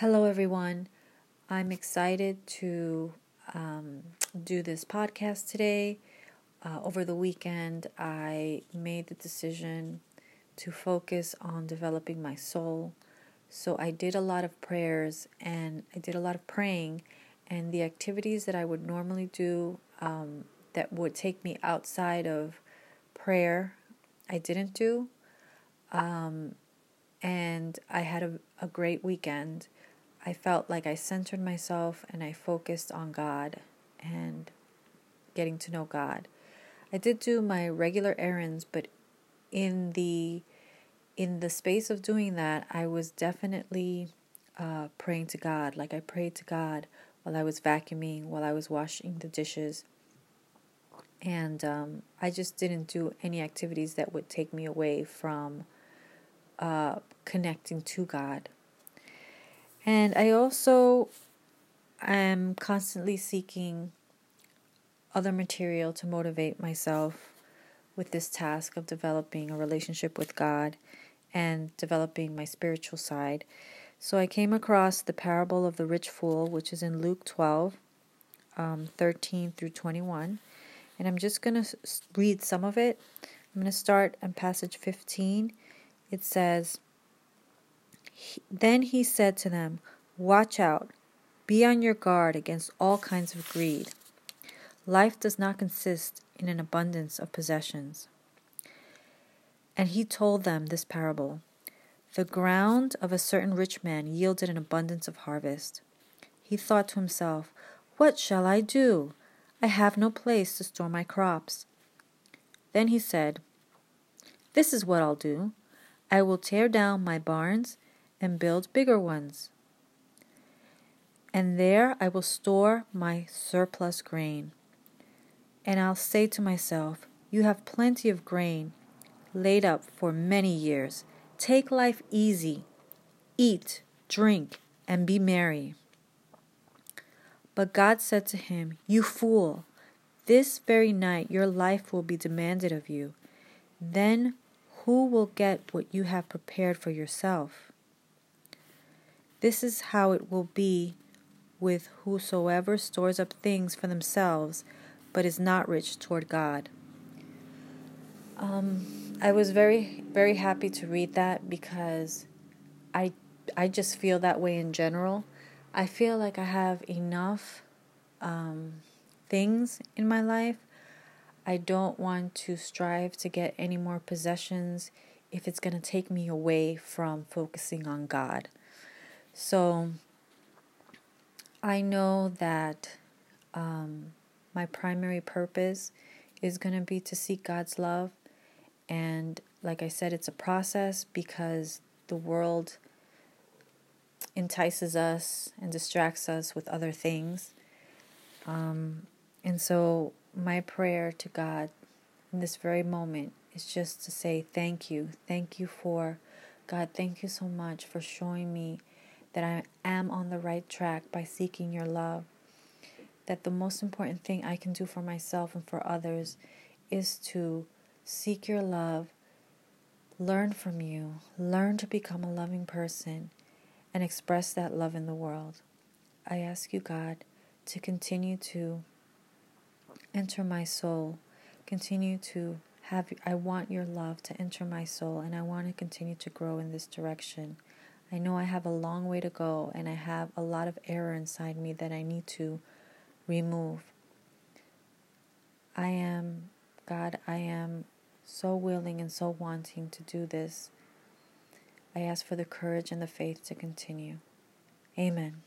Hello, everyone. I'm excited to um, do this podcast today. Uh, over the weekend, I made the decision to focus on developing my soul. So I did a lot of prayers and I did a lot of praying, and the activities that I would normally do um, that would take me outside of prayer, I didn't do. Um, and I had a, a great weekend. I felt like I centered myself and I focused on God and getting to know God. I did do my regular errands, but in the in the space of doing that, I was definitely uh, praying to God. Like I prayed to God while I was vacuuming, while I was washing the dishes, and um, I just didn't do any activities that would take me away from uh, connecting to God. And I also am constantly seeking other material to motivate myself with this task of developing a relationship with God and developing my spiritual side. So I came across the parable of the rich fool, which is in Luke 12, um, 13 through 21. And I'm just going to read some of it. I'm going to start on passage 15. It says, then he said to them, Watch out, be on your guard against all kinds of greed. Life does not consist in an abundance of possessions. And he told them this parable The ground of a certain rich man yielded an abundance of harvest. He thought to himself, What shall I do? I have no place to store my crops. Then he said, This is what I'll do. I will tear down my barns and build bigger ones. And there I will store my surplus grain. And I'll say to myself, You have plenty of grain laid up for many years. Take life easy. Eat, drink, and be merry. But God said to him, You fool, this very night your life will be demanded of you. Then who will get what you have prepared for yourself? This is how it will be with whosoever stores up things for themselves, but is not rich toward God. Um, I was very, very happy to read that because I, I just feel that way in general. I feel like I have enough um, things in my life. I don't want to strive to get any more possessions if it's going to take me away from focusing on God. So I know that um, my primary purpose is going to be to seek God's love. And like I said, it's a process because the world entices us and distracts us with other things. Um, and so, my prayer to God in this very moment is just to say thank you. Thank you for, God, thank you so much for showing me that I am on the right track by seeking your love. That the most important thing I can do for myself and for others is to seek your love, learn from you, learn to become a loving person, and express that love in the world. I ask you, God, to continue to enter my soul, continue to have I want your love to enter my soul and I want to continue to grow in this direction. I know I have a long way to go and I have a lot of error inside me that I need to remove. I am, God, I am so willing and so wanting to do this. I ask for the courage and the faith to continue. Amen.